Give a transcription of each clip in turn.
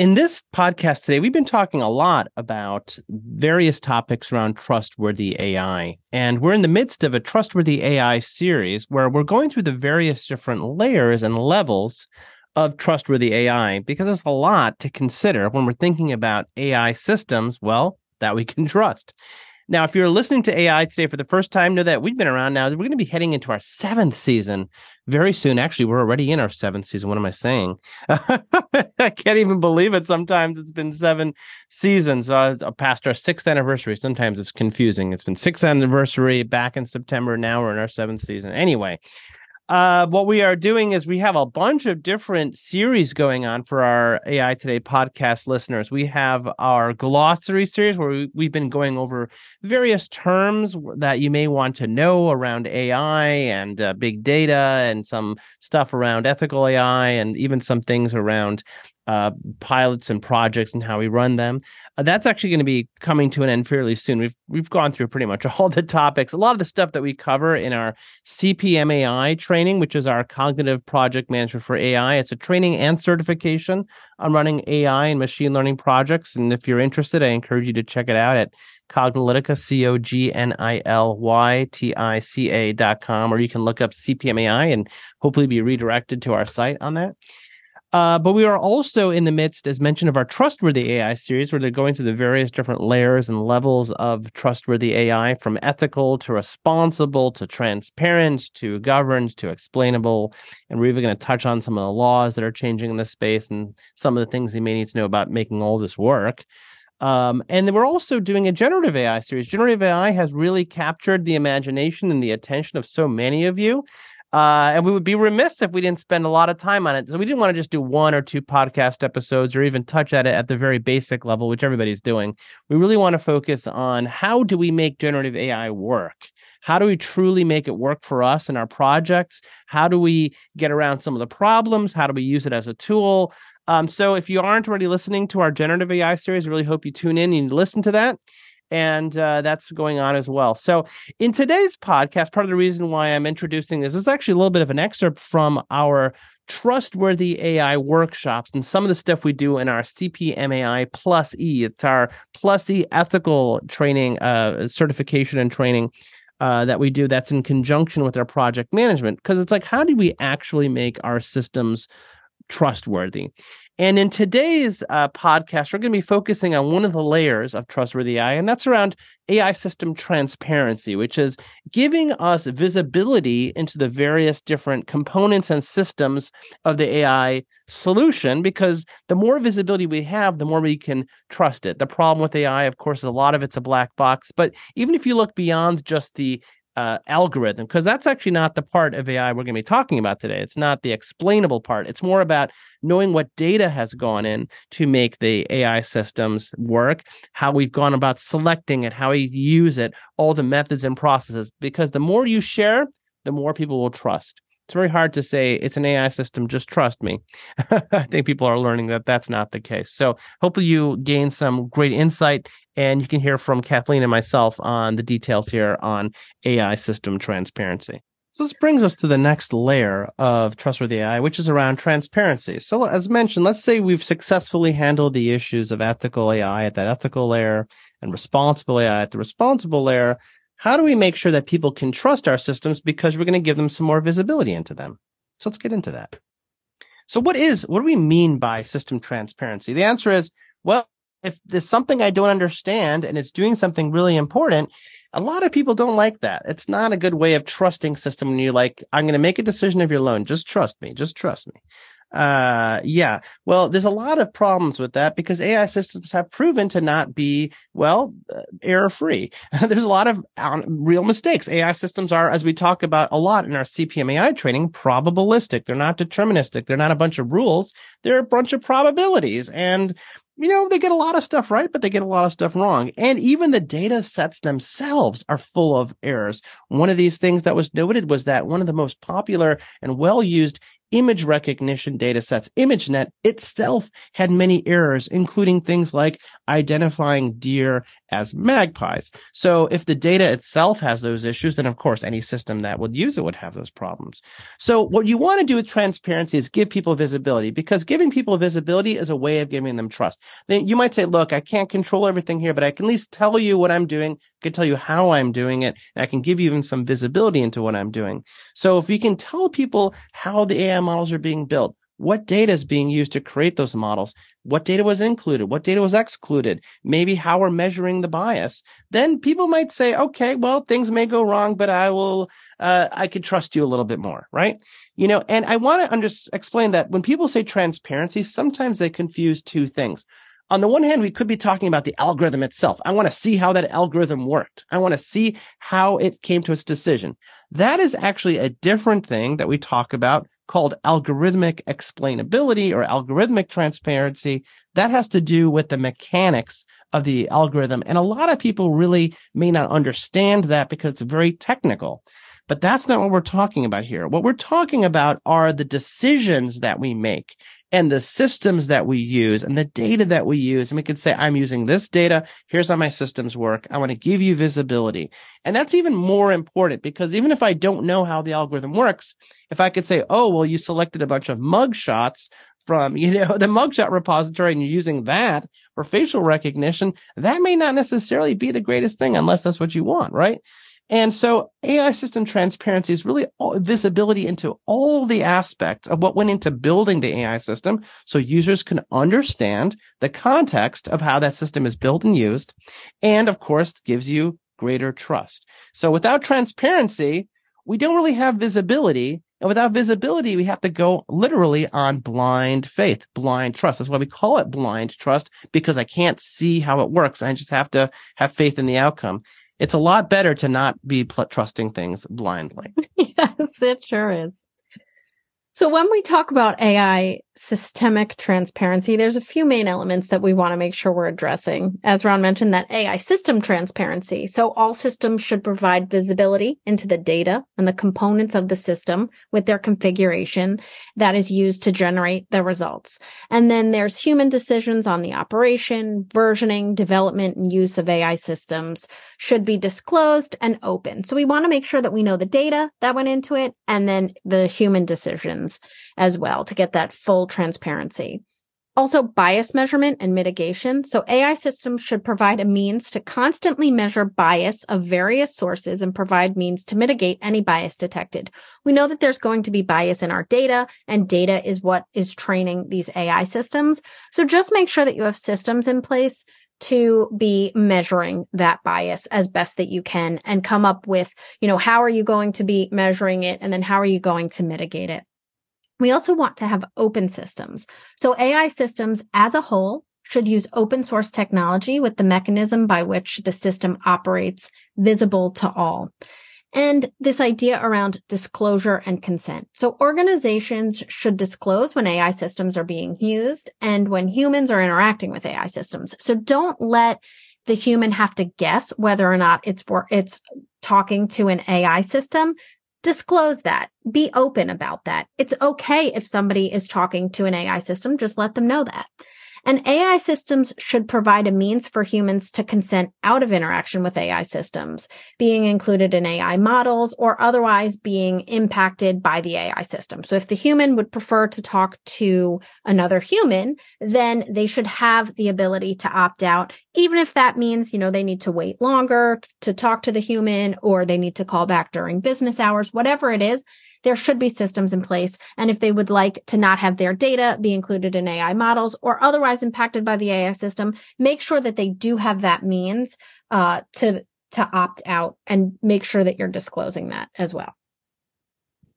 In this podcast today, we've been talking a lot about various topics around trustworthy AI. And we're in the midst of a trustworthy AI series where we're going through the various different layers and levels of trustworthy AI because there's a lot to consider when we're thinking about AI systems, well, that we can trust. Now, if you're listening to AI today for the first time, know that we've been around now. We're going to be heading into our seventh season very soon. Actually, we're already in our seventh season. What am I saying? I can't even believe it. Sometimes it's been seven seasons uh, past our sixth anniversary. Sometimes it's confusing. It's been sixth anniversary back in September. Now we're in our seventh season. Anyway, uh, what we are doing is we have a bunch of different series going on for our AI Today podcast listeners. We have our glossary series where we, we've been going over various terms that you may want to know around AI and uh, big data and some stuff around ethical AI and even some things around uh, pilots and projects and how we run them. Uh, that's actually going to be coming to an end fairly soon. We've we've gone through pretty much all the topics. A lot of the stuff that we cover in our CPMAI training, which is our cognitive project management for AI. It's a training and certification on running AI and machine learning projects. And if you're interested, I encourage you to check it out at Cognilytica, C O G N I L Y T I C A dot com, or you can look up CPMAI and hopefully be redirected to our site on that. Uh, but we are also in the midst, as mentioned, of our trustworthy AI series, where they're going through the various different layers and levels of trustworthy AI, from ethical to responsible to transparent to governed to explainable. And we're even going to touch on some of the laws that are changing in this space and some of the things you may need to know about making all this work. Um, and then we're also doing a generative AI series. Generative AI has really captured the imagination and the attention of so many of you. Uh, and we would be remiss if we didn't spend a lot of time on it. So we didn't want to just do one or two podcast episodes or even touch at it at the very basic level, which everybody's doing. We really want to focus on how do we make generative AI work? How do we truly make it work for us and our projects? How do we get around some of the problems? How do we use it as a tool? Um, so if you aren't already listening to our generative AI series, I really hope you tune in and listen to that and uh, that's going on as well. So, in today's podcast, part of the reason why I'm introducing this is actually a little bit of an excerpt from our trustworthy AI workshops and some of the stuff we do in our CPMAI Plus E. It's our Plus E ethical training, uh, certification and training. Uh, that we do that's in conjunction with our project management because it's like how do we actually make our systems trustworthy and in today's uh, podcast, we're going to be focusing on one of the layers of trustworthy AI, and that's around AI system transparency, which is giving us visibility into the various different components and systems of the AI solution. Because the more visibility we have, the more we can trust it. The problem with AI, of course, is a lot of it's a black box. But even if you look beyond just the uh, algorithm because that's actually not the part of AI we're going to be talking about today. It's not the explainable part. It's more about knowing what data has gone in to make the AI systems work, how we've gone about selecting it, how we use it, all the methods and processes. Because the more you share, the more people will trust it's very hard to say it's an AI system, just trust me. I think people are learning that that's not the case. So hopefully you gain some great insight and you can hear from Kathleen and myself on the details here on AI system transparency. So this brings us to the next layer of trustworthy AI, which is around transparency. So as mentioned, let's say we've successfully handled the issues of ethical AI at that ethical layer and responsible AI at the responsible layer how do we make sure that people can trust our systems because we're going to give them some more visibility into them? So let's get into that. So what is, what do we mean by system transparency? The answer is, well, if there's something I don't understand and it's doing something really important, a lot of people don't like that. It's not a good way of trusting system when you're like, I'm going to make a decision of your loan. Just trust me. Just trust me. Uh, yeah. Well, there's a lot of problems with that because AI systems have proven to not be, well, uh, error free. there's a lot of um, real mistakes. AI systems are, as we talk about a lot in our CPMAI training, probabilistic. They're not deterministic. They're not a bunch of rules. They're a bunch of probabilities. And you know, they get a lot of stuff right, but they get a lot of stuff wrong. And even the data sets themselves are full of errors. One of these things that was noted was that one of the most popular and well used image recognition data sets, ImageNet itself had many errors, including things like identifying deer as magpies. So if the data itself has those issues, then of course any system that would use it would have those problems. So what you want to do with transparency is give people visibility because giving people visibility is a way of giving them trust. Then you might say, look, I can't control everything here, but I can at least tell you what I'm doing. I can tell you how I'm doing it. And I can give you even some visibility into what I'm doing. So if you can tell people how the AI models are being built, what data is being used to create those models, what data was included, what data was excluded, maybe how we're measuring the bias, then people might say, okay, well, things may go wrong, but I will, uh, I could trust you a little bit more, right? You know, and I want to under- explain that when people say transparency, sometimes they confuse two things. On the one hand, we could be talking about the algorithm itself. I want to see how that algorithm worked. I want to see how it came to its decision. That is actually a different thing that we talk about called algorithmic explainability or algorithmic transparency. That has to do with the mechanics of the algorithm. And a lot of people really may not understand that because it's very technical. But that's not what we're talking about here. What we're talking about are the decisions that we make and the systems that we use and the data that we use. And we could say, I'm using this data. Here's how my systems work. I want to give you visibility. And that's even more important because even if I don't know how the algorithm works, if I could say, Oh, well, you selected a bunch of mug shots from, you know, the mugshot repository and you're using that for facial recognition, that may not necessarily be the greatest thing unless that's what you want, right? And so AI system transparency is really visibility into all the aspects of what went into building the AI system. So users can understand the context of how that system is built and used. And of course, gives you greater trust. So without transparency, we don't really have visibility. And without visibility, we have to go literally on blind faith, blind trust. That's why we call it blind trust because I can't see how it works. I just have to have faith in the outcome it's a lot better to not be pl- trusting things blindly. yes, it sure is. So when we talk about AI systemic transparency, there's a few main elements that we want to make sure we're addressing. As Ron mentioned, that AI system transparency. So all systems should provide visibility into the data and the components of the system with their configuration that is used to generate the results. And then there's human decisions on the operation, versioning, development, and use of AI systems should be disclosed and open. So we want to make sure that we know the data that went into it and then the human as well to get that full transparency. Also, bias measurement and mitigation. So AI systems should provide a means to constantly measure bias of various sources and provide means to mitigate any bias detected. We know that there's going to be bias in our data and data is what is training these AI systems. So just make sure that you have systems in place to be measuring that bias as best that you can and come up with, you know, how are you going to be measuring it? And then how are you going to mitigate it? We also want to have open systems. So AI systems as a whole should use open source technology with the mechanism by which the system operates visible to all. And this idea around disclosure and consent. So organizations should disclose when AI systems are being used and when humans are interacting with AI systems. So don't let the human have to guess whether or not it's it's talking to an AI system disclose that. Be open about that. It's okay if somebody is talking to an AI system. Just let them know that. And AI systems should provide a means for humans to consent out of interaction with AI systems, being included in AI models or otherwise being impacted by the AI system. So if the human would prefer to talk to another human, then they should have the ability to opt out, even if that means, you know, they need to wait longer to talk to the human or they need to call back during business hours, whatever it is there should be systems in place. And if they would like to not have their data be included in AI models or otherwise impacted by the AI system, make sure that they do have that means uh, to to opt out and make sure that you're disclosing that as well.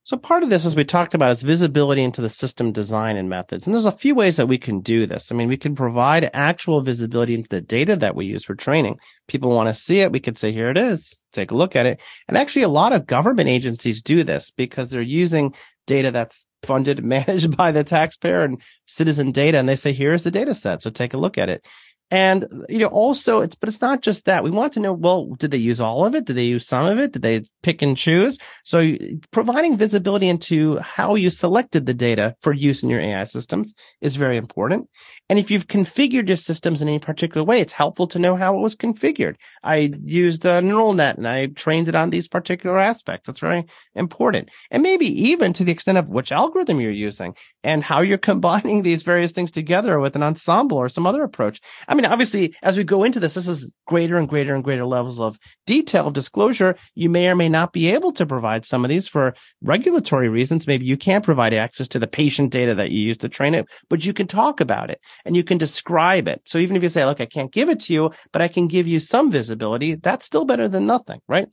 So part of this, as we talked about, is visibility into the system design and methods. And there's a few ways that we can do this. I mean, we can provide actual visibility into the data that we use for training. People want to see it. We could say, here it is. Take a look at it. And actually, a lot of government agencies do this because they're using data that's funded, managed by the taxpayer and citizen data. And they say, here's the data set. So take a look at it. And, you know, also it's, but it's not just that. We want to know, well, did they use all of it? Did they use some of it? Did they pick and choose? So providing visibility into how you selected the data for use in your AI systems is very important. And if you've configured your systems in any particular way, it's helpful to know how it was configured. I used a neural net and I trained it on these particular aspects. That's very important. And maybe even to the extent of which algorithm you're using and how you're combining these various things together with an ensemble or some other approach. Mean, obviously, as we go into this, this is greater and greater and greater levels of detail of disclosure. You may or may not be able to provide some of these for regulatory reasons. Maybe you can't provide access to the patient data that you use to train it, but you can talk about it and you can describe it. So even if you say, look, I can't give it to you, but I can give you some visibility, that's still better than nothing, right?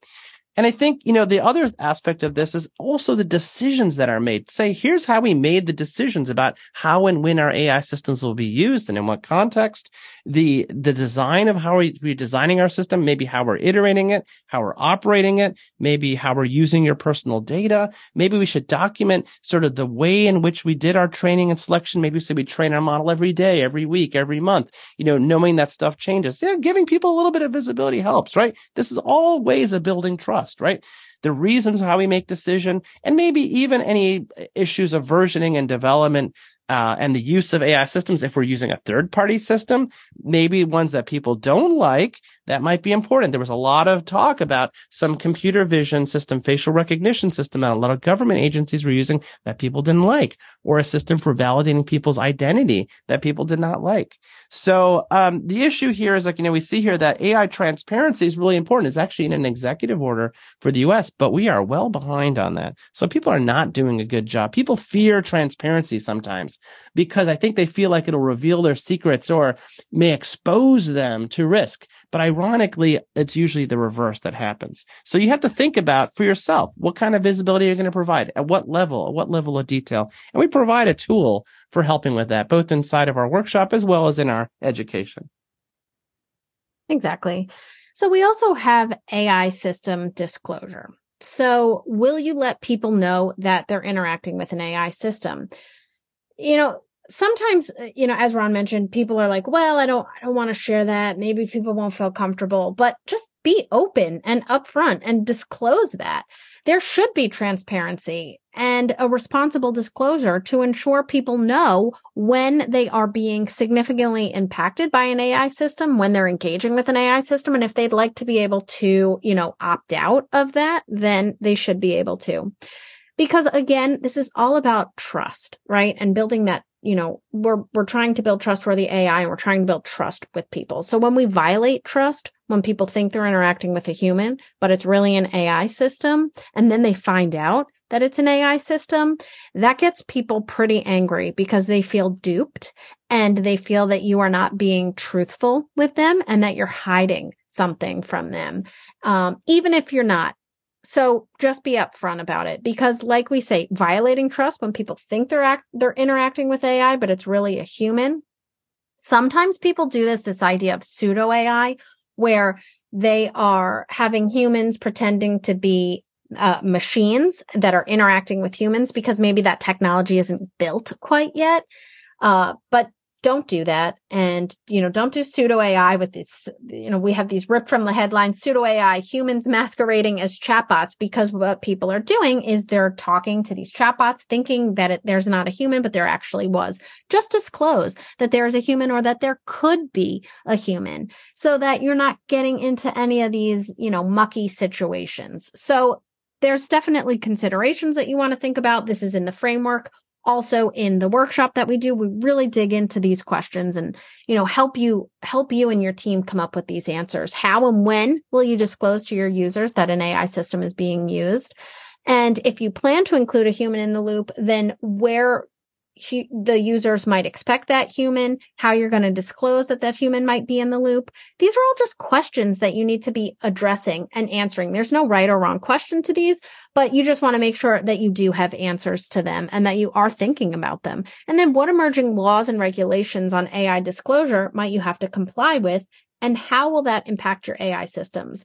And I think, you know, the other aspect of this is also the decisions that are made. Say, here's how we made the decisions about how and when our AI systems will be used and in what context. The, the design of how we're designing our system, maybe how we're iterating it, how we're operating it, maybe how we're using your personal data. Maybe we should document sort of the way in which we did our training and selection. Maybe say we train our model every day, every week, every month, you know, knowing that stuff changes. Yeah. Giving people a little bit of visibility helps, right? This is all ways of building trust trust, right? The reasons how we make decision and maybe even any issues of versioning and development uh, and the use of AI systems, if we're using a third party system, maybe ones that people don't like, that might be important. There was a lot of talk about some computer vision system, facial recognition system that a lot of government agencies were using that people didn't like, or a system for validating people's identity that people did not like. So, um, the issue here is like, you know, we see here that AI transparency is really important. It's actually in an executive order for the US, but we are well behind on that. So people are not doing a good job. People fear transparency sometimes because I think they feel like it'll reveal their secrets or may expose them to risk. But ironically, it's usually the reverse that happens. So you have to think about for yourself, what kind of visibility are you're going to provide at what level, at what level of detail. And we provide a tool for helping with that, both inside of our workshop as well as in our education. Exactly. So we also have AI system disclosure. So will you let people know that they're interacting with an AI system? you know, sometimes, uh, you know, as Ron mentioned, people are like, well, I don't, I don't want to share that. Maybe people won't feel comfortable, but just be open and upfront and disclose that. There should be transparency and a responsible disclosure to ensure people know when they are being significantly impacted by an AI system, when they're engaging with an AI system. And if they'd like to be able to, you know, opt out of that, then they should be able to because again, this is all about trust, right? And building that, you know, we're, we're trying to build trustworthy AI and we're trying to build trust with people. So when we violate trust, when people think they're interacting with a human, but it's really an AI system, and then they find out that it's an AI system, that gets people pretty angry because they feel duped and they feel that you are not being truthful with them and that you're hiding something from them. Um, even if you're not, so just be upfront about it because like we say, violating trust when people think they're act, they're interacting with AI, but it's really a human. Sometimes people do this, this idea of pseudo AI where they are having humans pretending to be uh, machines that are interacting with humans because maybe that technology isn't built quite yet. Uh, but don't do that. And, you know, don't do pseudo AI with this. You know, we have these ripped from the headlines, pseudo AI, humans masquerading as chatbots because what people are doing is they're talking to these chatbots thinking that it, there's not a human, but there actually was. Just disclose that there is a human or that there could be a human so that you're not getting into any of these, you know, mucky situations. So there's definitely considerations that you want to think about. This is in the framework also in the workshop that we do we really dig into these questions and you know help you help you and your team come up with these answers. How and when will you disclose to your users that an ai system is being used? And if you plan to include a human in the loop then where the users might expect that human, how you're going to disclose that that human might be in the loop. These are all just questions that you need to be addressing and answering. There's no right or wrong question to these, but you just want to make sure that you do have answers to them and that you are thinking about them. And then what emerging laws and regulations on AI disclosure might you have to comply with? And how will that impact your AI systems?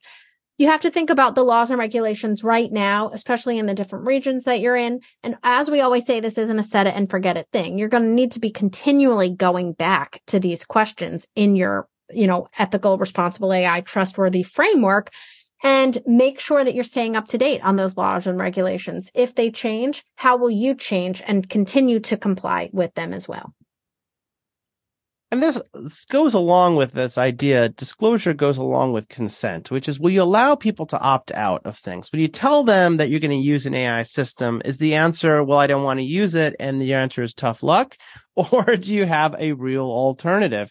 You have to think about the laws and regulations right now, especially in the different regions that you're in. And as we always say, this isn't a set it and forget it thing. You're going to need to be continually going back to these questions in your, you know, ethical, responsible AI, trustworthy framework and make sure that you're staying up to date on those laws and regulations. If they change, how will you change and continue to comply with them as well? And this, this, goes along with this idea. Disclosure goes along with consent, which is will you allow people to opt out of things? When you tell them that you're going to use an AI system, is the answer, well, I don't want to use it. And the answer is tough luck. Or do you have a real alternative?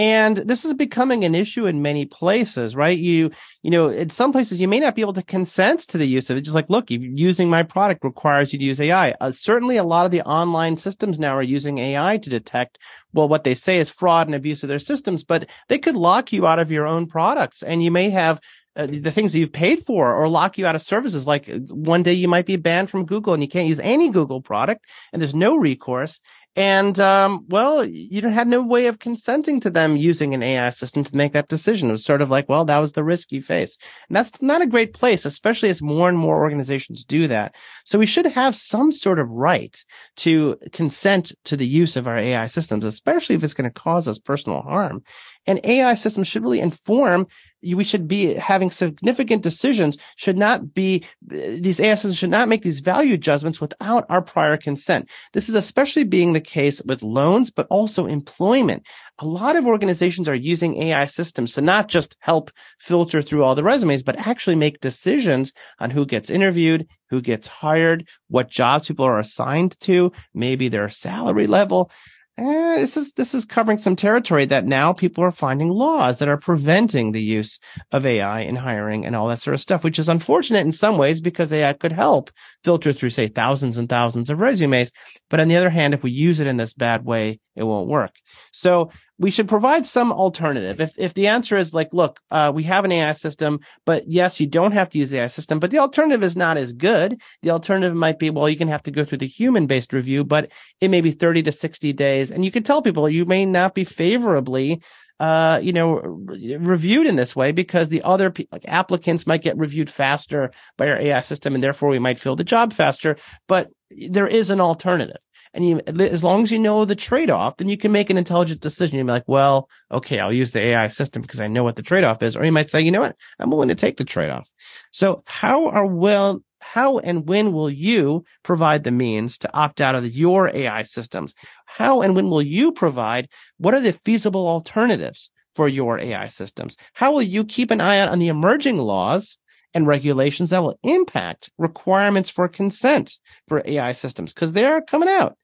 And this is becoming an issue in many places, right? You, you know, in some places you may not be able to consent to the use of it. Just like, look, using my product requires you to use AI. Uh, certainly a lot of the online systems now are using AI to detect, well, what they say is fraud and abuse of their systems, but they could lock you out of your own products and you may have uh, the things that you've paid for or lock you out of services. Like uh, one day you might be banned from Google and you can't use any Google product and there's no recourse. And, um, well, you had no way of consenting to them using an AI system to make that decision. It was sort of like, well, that was the risk you face. And that's not a great place, especially as more and more organizations do that. So we should have some sort of right to consent to the use of our AI systems, especially if it's going to cause us personal harm. And AI systems should really inform we should be having significant decisions should not be these AI systems should not make these value judgments without our prior consent. This is especially being the case with loans, but also employment. A lot of organizations are using AI systems to not just help filter through all the resumes, but actually make decisions on who gets interviewed, who gets hired, what jobs people are assigned to, maybe their salary level eh, this is this is covering some territory that now people are finding laws that are preventing the use of AI in hiring and all that sort of stuff, which is unfortunate in some ways because AI could help filter through, say, thousands and thousands of resumes. But on the other hand, if we use it in this bad way, it won't work. So we should provide some alternative. If if the answer is like, look, uh, we have an AI system, but yes, you don't have to use the AI system, but the alternative is not as good. The alternative might be, well, you can have to go through the human based review, but it may be 30 to 60 days. And you can tell people you may not be favorably uh, you know, re- reviewed in this way because the other pe- like applicants might get reviewed faster by our AI system and therefore we might fill the job faster. But there is an alternative. And you, as long as you know the trade off, then you can make an intelligent decision. You'll be like, well, okay, I'll use the AI system because I know what the trade off is. Or you might say, you know what? I'm willing to take the trade off. So how are well, how and when will you provide the means to opt out of your AI systems? How and when will you provide what are the feasible alternatives for your AI systems? How will you keep an eye out on the emerging laws and regulations that will impact requirements for consent for AI systems because they're coming out.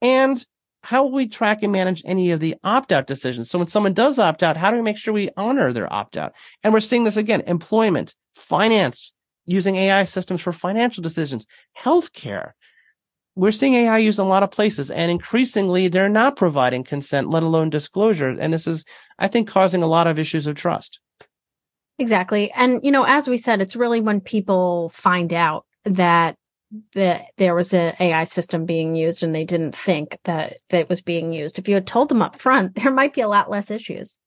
And how will we track and manage any of the opt out decisions? So when someone does opt out, how do we make sure we honor their opt out? And we're seeing this again, employment, finance, using AI systems for financial decisions, healthcare. We're seeing AI used in a lot of places and increasingly they're not providing consent, let alone disclosure. And this is, I think, causing a lot of issues of trust. Exactly. And, you know, as we said, it's really when people find out that that there was an AI system being used and they didn't think that, that it was being used. If you had told them up front, there might be a lot less issues.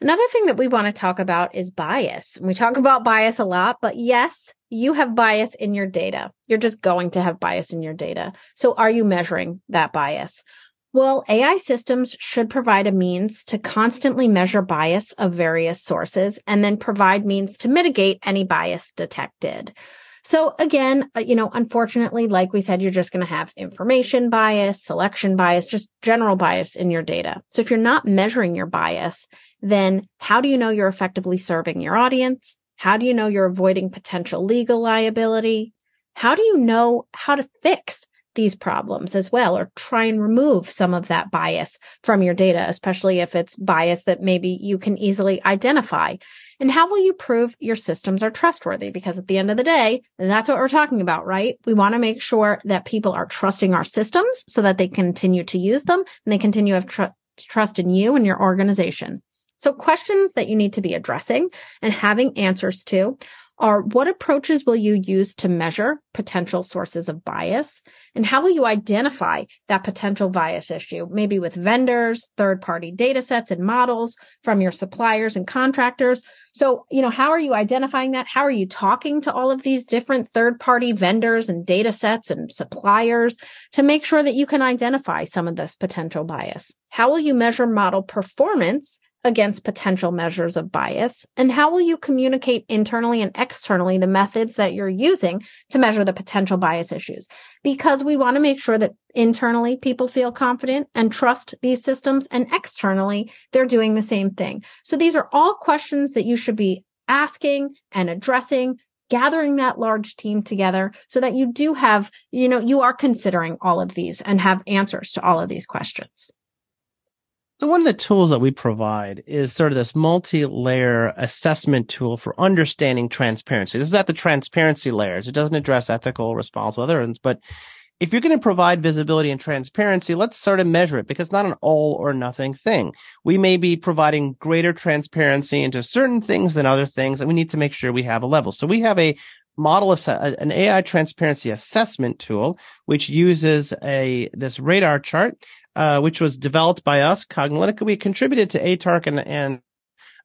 Another thing that we want to talk about is bias. We talk about bias a lot, but yes, you have bias in your data. You're just going to have bias in your data. So are you measuring that bias? Well, AI systems should provide a means to constantly measure bias of various sources and then provide means to mitigate any bias detected. So again, uh, you know, unfortunately, like we said, you're just going to have information bias, selection bias, just general bias in your data. So if you're not measuring your bias, then how do you know you're effectively serving your audience? How do you know you're avoiding potential legal liability? How do you know how to fix these problems as well, or try and remove some of that bias from your data, especially if it's bias that maybe you can easily identify. And how will you prove your systems are trustworthy? Because at the end of the day, that's what we're talking about, right? We want to make sure that people are trusting our systems so that they continue to use them and they continue to have tr- trust in you and your organization. So questions that you need to be addressing and having answers to are what approaches will you use to measure potential sources of bias? And how will you identify that potential bias issue? Maybe with vendors, third party data sets and models from your suppliers and contractors. So, you know, how are you identifying that? How are you talking to all of these different third party vendors and data sets and suppliers to make sure that you can identify some of this potential bias? How will you measure model performance against potential measures of bias? And how will you communicate internally and externally the methods that you're using to measure the potential bias issues? Because we want to make sure that internally people feel confident and trust these systems and externally they're doing the same thing. So these are all questions that you should be asking and addressing gathering that large team together so that you do have, you know, you are considering all of these and have answers to all of these questions. So one of the tools that we provide is sort of this multi-layer assessment tool for understanding transparency. This is at the transparency layers. It doesn't address ethical, responsible, other ones, but if you're going to provide visibility and transparency, let's sort of measure it because it's not an all or nothing thing. We may be providing greater transparency into certain things than other things, and we need to make sure we have a level. So we have a model ass- an AI transparency assessment tool, which uses a this radar chart uh, which was developed by us, Cognilytica. We contributed to ATARC and, and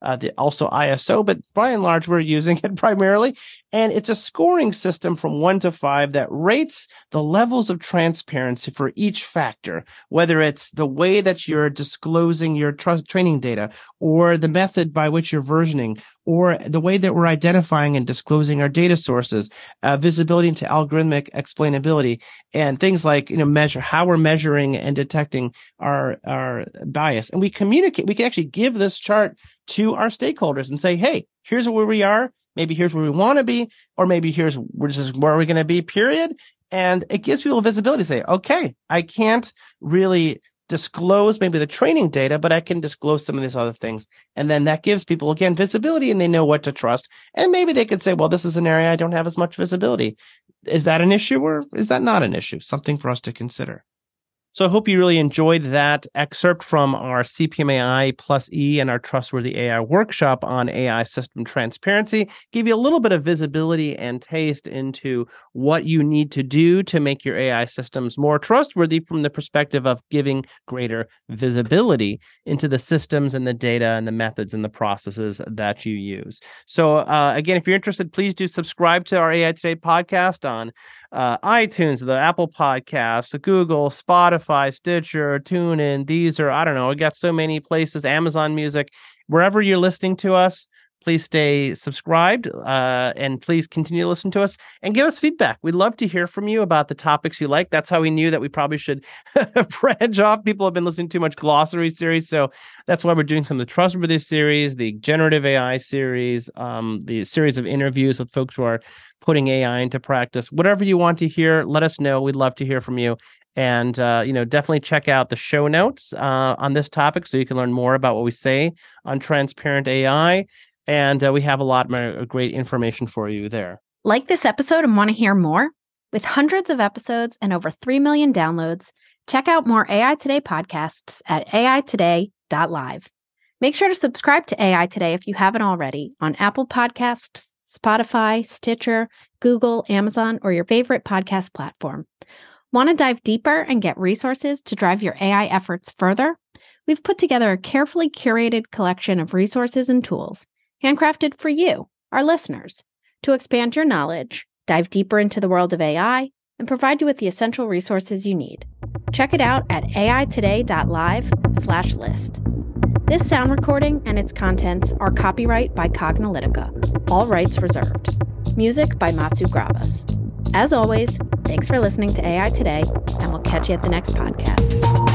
uh, the, also ISO, but by and large, we're using it primarily. And it's a scoring system from one to five that rates the levels of transparency for each factor, whether it's the way that you're disclosing your training data or the method by which you're versioning or the way that we're identifying and disclosing our data sources, uh, visibility into algorithmic explainability and things like, you know, measure how we're measuring and detecting our, our bias. And we communicate, we can actually give this chart to our stakeholders and say, Hey, here's where we are. Maybe here's where we want to be, or maybe here's where this is where we're going to be, period. And it gives people visibility to say, okay, I can't really disclose maybe the training data, but I can disclose some of these other things. And then that gives people again visibility and they know what to trust. And maybe they could say, well, this is an area I don't have as much visibility. Is that an issue or is that not an issue? Something for us to consider. So I hope you really enjoyed that excerpt from our CPMAI plus E and our trustworthy AI workshop on AI system transparency. Give you a little bit of visibility and taste into what you need to do to make your AI systems more trustworthy from the perspective of giving greater visibility into the systems and the data and the methods and the processes that you use. So uh, again, if you're interested, please do subscribe to our AI Today podcast on uh, iTunes, the Apple Podcasts, the Google, Spotify, Stitcher, TuneIn, Deezer. I don't know. We got so many places. Amazon Music, wherever you're listening to us. Please stay subscribed uh, and please continue to listen to us and give us feedback. We'd love to hear from you about the topics you like. That's how we knew that we probably should branch off. People have been listening too much glossary series. So that's why we're doing some of the trustworthy series, the generative AI series, um, the series of interviews with folks who are putting AI into practice. Whatever you want to hear, let us know. We'd love to hear from you. And uh, you know, definitely check out the show notes uh, on this topic so you can learn more about what we say on transparent AI and uh, we have a lot more great information for you there. Like this episode and want to hear more? With hundreds of episodes and over 3 million downloads, check out more AI Today podcasts at aitoday.live. Make sure to subscribe to AI Today if you haven't already on Apple Podcasts, Spotify, Stitcher, Google, Amazon, or your favorite podcast platform. Want to dive deeper and get resources to drive your AI efforts further? We've put together a carefully curated collection of resources and tools handcrafted for you, our listeners, to expand your knowledge, dive deeper into the world of AI, and provide you with the essential resources you need. Check it out at aitoday.live slash list. This sound recording and its contents are copyright by Cognilytica, all rights reserved. Music by Matsu Gravas. As always, thanks for listening to AI Today, and we'll catch you at the next podcast.